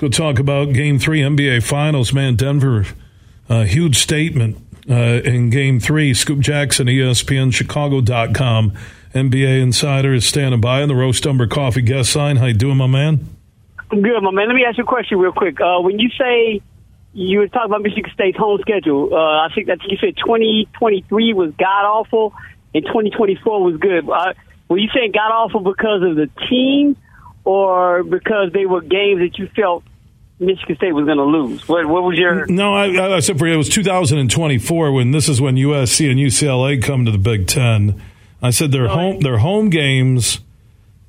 Let's go talk about Game Three NBA Finals. Man, Denver, uh, huge statement uh, in Game Three. Scoop Jackson, ESPN, Chicago.com. NBA Insider is standing by on the Roast Umber Coffee guest sign. How you doing, my man? I'm good, my man. Let me ask you a question real quick. Uh, when you say you were talking about Michigan State's home schedule, uh, I think that you said 2023 was god awful and 2024 was good. Uh, were you saying god awful because of the team or because they were games that you felt Michigan State was going to lose? What, what, was your? No, I, I said for you, it was 2024 when this is when USC and UCLA come to the Big Ten. I said their home their home games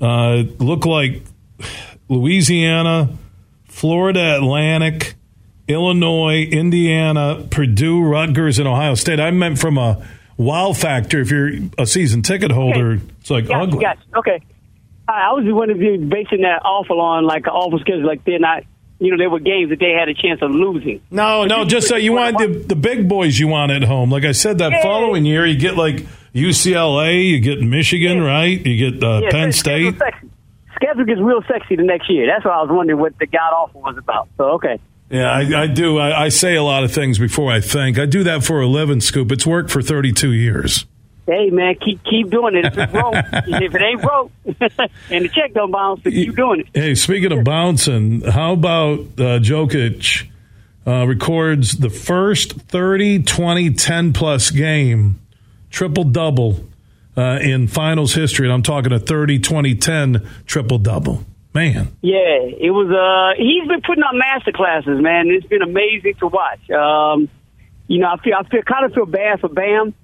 uh, look like Louisiana, Florida Atlantic, Illinois, Indiana, Purdue, Rutgers, and Ohio State. I meant from a wow factor. If you're a season ticket holder, okay. it's like gotcha, ugly. Gotcha. Okay. I was just wondering if you're basing that awful on like an awful schedule, like they're not you know, there were games that they had a chance of losing. No, no, just so you want the, the big boys you want at home. Like I said, that yeah. following year, you get like UCLA, you get Michigan, yeah. right? You get uh, yeah, Penn State. Schedule gets real sexy the next year. That's what I was wondering what the god awful was about. So, okay. Yeah, I, I do. I, I, say a lot of things before I think. I do that for a living, Scoop. It's worked for 32 years. Hey, man, keep keep doing it. If, broke, if it ain't broke and the check don't bounce, keep doing it. Hey, speaking of bouncing, how about uh, Jokic uh, records the first 30, 20, 10 plus game, triple double uh, in finals history? And I'm talking a 30, 20, 10 triple double. Man. Yeah, it was. Uh, he's been putting on master classes, man. It's been amazing to watch. Um, you know, I feel I feel kind of feel bad for Bam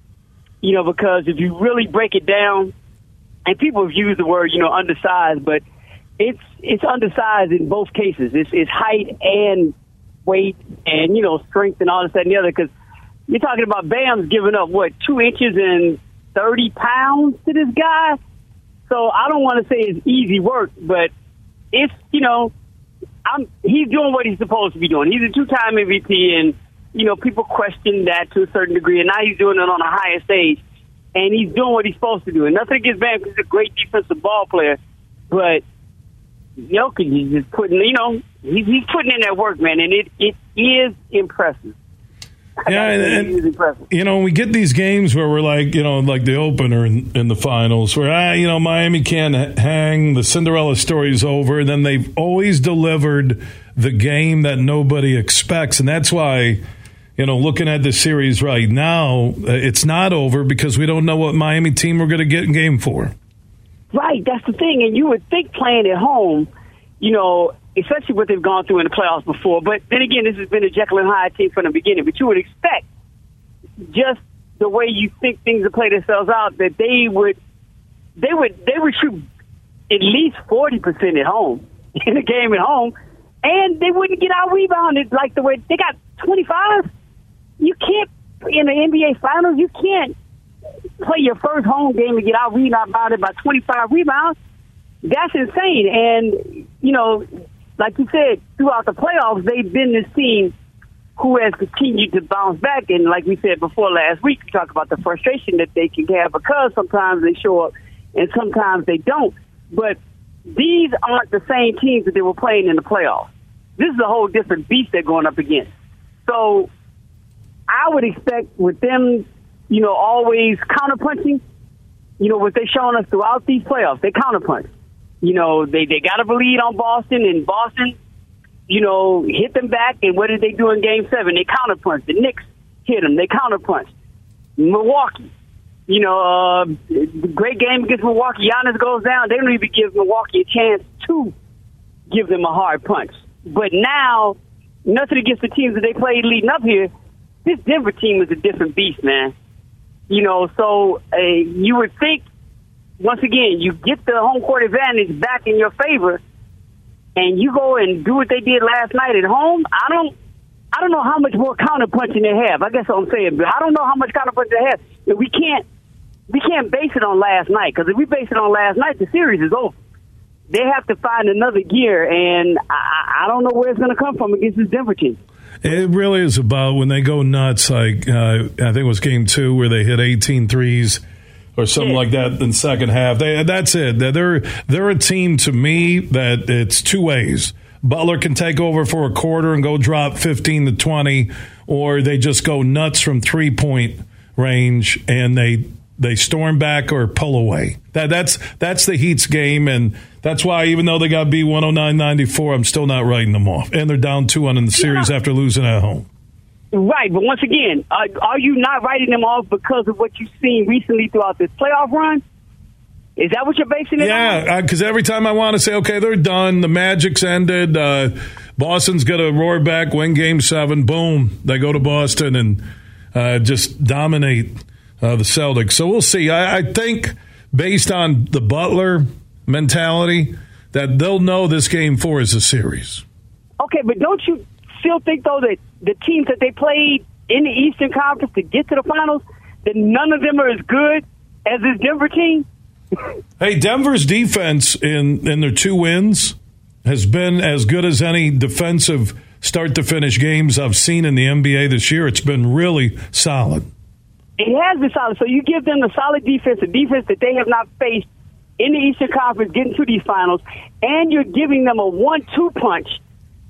you know, because if you really break it down, and people have used the word, you know, undersized, but it's it's undersized in both cases. It's, it's height and weight, and you know, strength and all this that and the other. Because you're talking about Bam's giving up what two inches and thirty pounds to this guy. So I don't want to say it's easy work, but it's you know, I'm he's doing what he's supposed to be doing. He's a two-time MVP, and you know, people question that to a certain degree, and now he's doing it on a higher stage, and he's doing what he's supposed to do. And nothing against Bam because he's a great defensive ball player, but Jokic is just putting, you know, he's, he's putting in that work, man, and it it is impressive. Yeah, and, and you know, we get these games where we're like, you know, like the opener in, in the finals, where ah, you know, Miami can't hang, the Cinderella story's over, and then they've always delivered the game that nobody expects, and that's why you know, looking at the series right now, uh, it's not over because we don't know what Miami team we're going to get in game four. Right, that's the thing. And you would think playing at home, you know, especially what they've gone through in the playoffs before. But then again, this has been a Jekyll and Hyde team from the beginning. But you would expect just the way you think things would play themselves out that they would, they would, they would shoot at least forty percent at home in a game at home, and they wouldn't get out rebounded like the way they got twenty five you can't in the NBA Finals. You can't play your first home game and get out rebounded by 25 rebounds. That's insane. And you know, like you said, throughout the playoffs, they've been this team who has continued to bounce back. And like we said before last week, we talked about the frustration that they can have because sometimes they show up and sometimes they don't. But these aren't the same teams that they were playing in the playoffs. This is a whole different beast they're going up against. So I would expect with them, you know, always counterpunching, you know, what they're showing us throughout these playoffs, they counterpunch. You know, they, they got a lead on Boston, and Boston, you know, hit them back. And what did they do in game seven? They counterpunched. The Knicks hit them. They counterpunched. Milwaukee, you know, uh, great game against Milwaukee. Giannis goes down. They don't even give Milwaukee a chance to give them a hard punch. But now, nothing against the teams that they played leading up here this Denver team is a different beast, man. You know, so uh, you would think once again you get the home court advantage back in your favor, and you go and do what they did last night at home. I don't, I don't know how much more counterpunching they have. I guess what I'm saying, but I don't know how much counterpunching they have. We can't, we can't base it on last night because if we base it on last night, the series is over. They have to find another gear, and I, I don't know where it's going to come from against this Denver team. It really is about when they go nuts. Like uh, I think it was game two where they hit 18 threes or something like that in second half. They, that's it. They're they're a team to me that it's two ways. Butler can take over for a quarter and go drop 15 to 20, or they just go nuts from three point range and they they storm back or pull away. That that's that's the Heat's game, and that's why even though they got B one hundred oh nine ninety four, I'm still not writing them off, and they're down two one in the series yeah. after losing at home. Right, but once again, are, are you not writing them off because of what you've seen recently throughout this playoff run? Is that what you're basing it yeah, on? Yeah, because every time I want to say, okay, they're done, the Magic's ended, uh, Boston's going to roar back, win Game Seven, boom, they go to Boston and uh, just dominate uh, the Celtics. So we'll see. I, I think based on the Butler mentality that they'll know this Game Four is a series. Okay, but don't you still think though that the teams that they played in the Eastern Conference to get to the finals, that none of them are as good as this Denver team? hey, Denver's defense in in their two wins has been as good as any defensive start to finish games I've seen in the NBA this year. It's been really solid. It has been solid. So you give them the solid defense, a defense that they have not faced in the Eastern Conference, getting to these finals, and you're giving them a one-two punch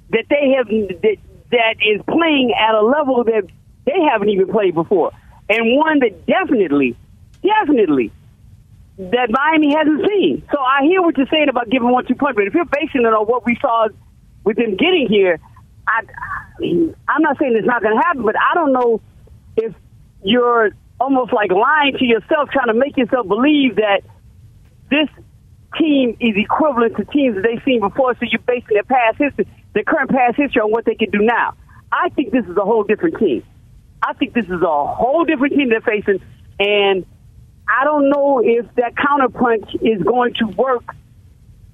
that they have that, that is playing at a level that they haven't even played before, and one that definitely, definitely that Miami hasn't seen. So I hear what you're saying about giving one two punch, but if you're basing it on what we saw with them getting here, I, I'm not saying it's not going to happen, but I don't know if you're almost like lying to yourself, trying to make yourself believe that this team is equivalent to teams that they've seen before. So you're basing their past history, their current past history, on what they can do now. I think this is a whole different team. I think this is a whole different team they're facing, and I don't know if that counterpunch is going to work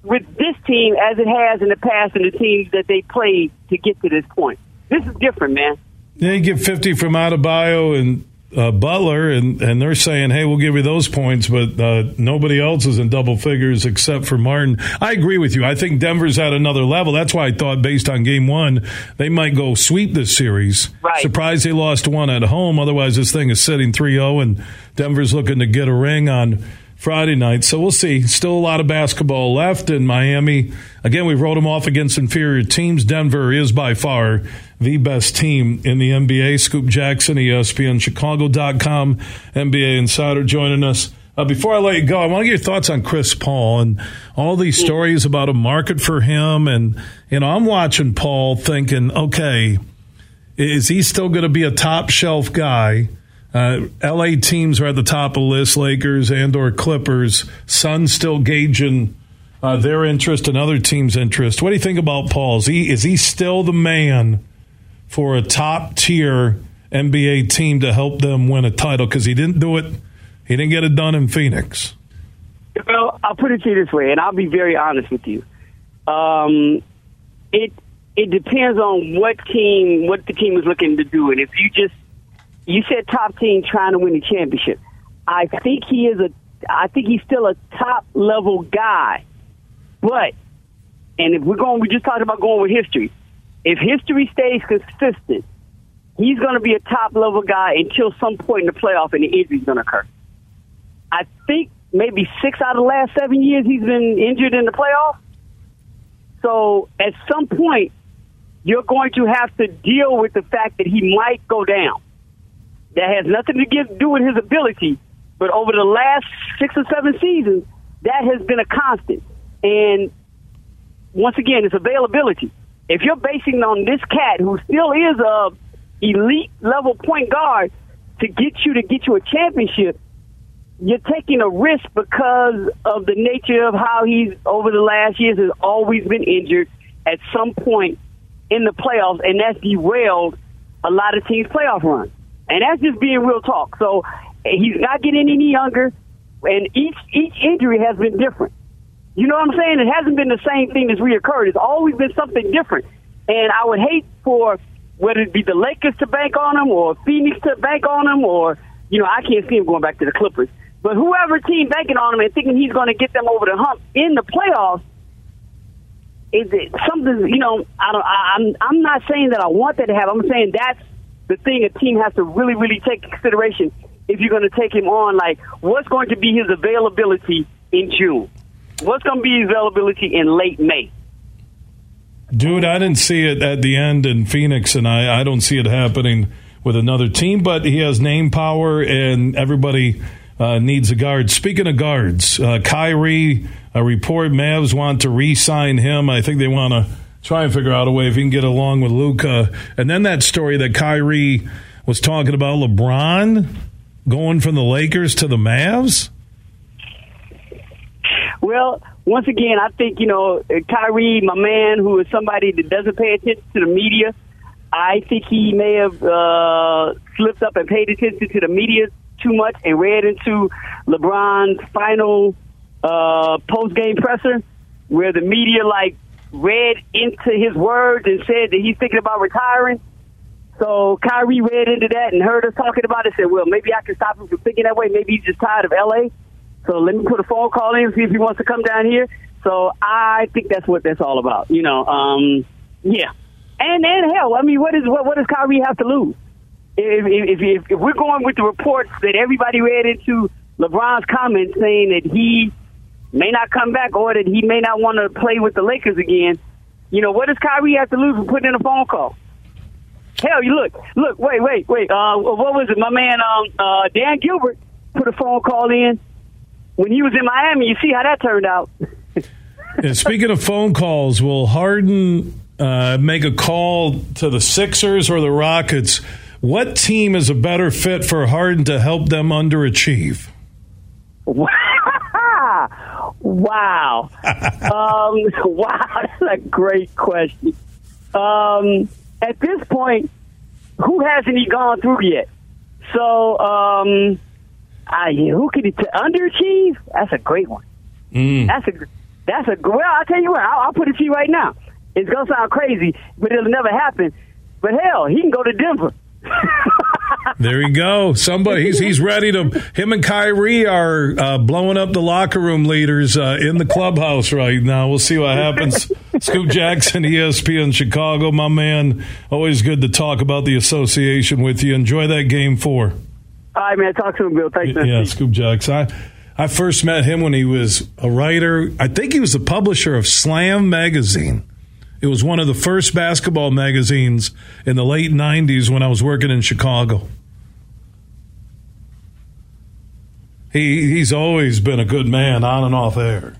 with this team as it has in the past and the teams that they played to get to this point. This is different, man. They get 50 from Adebayo and uh, Butler, and, and they're saying, hey, we'll give you those points, but uh, nobody else is in double figures except for Martin. I agree with you. I think Denver's at another level. That's why I thought, based on game one, they might go sweep this series. Right. Surprised they lost one at home. Otherwise, this thing is sitting 3 0, and Denver's looking to get a ring on Friday night. So we'll see. Still a lot of basketball left in Miami. Again, we wrote them off against inferior teams. Denver is by far the best team in the NBA. Scoop Jackson, ESPN Chicago.com, NBA Insider joining us. Uh, before I let you go, I want to get your thoughts on Chris Paul and all these stories about a market for him. And, you know, I'm watching Paul thinking, okay, is he still going to be a top shelf guy? Uh, LA teams are at the top of the list, Lakers and or Clippers. Suns still gauging uh, their interest and other teams' interest. What do you think about Paul? Is he, is he still the man for a top tier NBA team to help them win a title because he didn't do it. He didn't get it done in Phoenix. Well, I'll put it to you this way, and I'll be very honest with you. Um, it it depends on what team, what the team is looking to do, and if you just you said top team trying to win the championship, I think he is a, I think he's still a top level guy, but and if we're going, we just talked about going with history if history stays consistent, he's going to be a top level guy until some point in the playoff and the injury is going to occur. I think maybe six out of the last seven years he's been injured in the playoff. So at some point, you're going to have to deal with the fact that he might go down. That has nothing to give, do with his ability, but over the last six or seven seasons, that has been a constant. And once again, it's availability if you're basing on this cat who still is a elite level point guard to get you to get you a championship, you're taking a risk because of the nature of how he's over the last years has always been injured at some point in the playoffs, and that's derailed a lot of teams' playoff runs. And that's just being real talk. So he's not getting any younger, and each each injury has been different. You know what I'm saying? It hasn't been the same thing that's reoccurred. It's always been something different. And I would hate for whether it be the Lakers to bank on him or Phoenix to bank on him or, you know, I can't see him going back to the Clippers. But whoever team banking on him and thinking he's going to get them over the hump in the playoffs, is it something, you know, I don't, I, I'm, I'm not saying that I want that to happen. I'm saying that's the thing a team has to really, really take consideration if you're going to take him on. Like, what's going to be his availability in June? What's going to be his availability in late May? Dude, I didn't see it at the end in Phoenix, and I, I don't see it happening with another team, but he has name power, and everybody uh, needs a guard. Speaking of guards, uh, Kyrie, a report Mavs want to re sign him. I think they want to try and figure out a way if he can get along with Luka. And then that story that Kyrie was talking about LeBron going from the Lakers to the Mavs. Well, once again, I think, you know, Kyrie, my man, who is somebody that doesn't pay attention to the media, I think he may have uh, slipped up and paid attention to the media too much and read into LeBron's final uh, post game presser, where the media like read into his words and said that he's thinking about retiring. So Kyrie read into that and heard us talking about it. Said, "Well, maybe I can stop him from thinking that way. Maybe he's just tired of L.A." So let me put a phone call in see if he wants to come down here. So I think that's what that's all about. You know, um, yeah. And and hell, I mean, what is what what does Kyrie have to lose? If if, if, if we're going with the reports that everybody read into LeBron's comments saying that he may not come back or that he may not want to play with the Lakers again, you know, what does Kyrie have to lose for putting in a phone call? Hell, you look, look, wait, wait, wait. Uh, what was it? My man, um, uh, Dan Gilbert put a phone call in when he was in Miami. You see how that turned out. and speaking of phone calls, will Harden uh, make a call to the Sixers or the Rockets? What team is a better fit for Harden to help them underachieve? wow. um, wow, that's a great question. Um, at this point, who hasn't he gone through yet? So, um, I, who could he t- underachieve? That's a great one. Mm. That's a that's a well. I'll tell you what. I'll, I'll put it to you right now. It's gonna sound crazy, but it'll never happen. But hell, he can go to Denver. there you go. Somebody he's he's ready to. Him and Kyrie are uh, blowing up the locker room leaders uh, in the clubhouse right now. We'll see what happens. Scoop Jackson, ESPN Chicago, my man. Always good to talk about the association with you. Enjoy that game four. All right, man. Talk to him, Bill. Thanks, man. Yeah, Scoop Jackson. I, I first met him when he was a writer. I think he was the publisher of Slam magazine. It was one of the first basketball magazines in the late 90s when I was working in Chicago. He, he's always been a good man on and off air.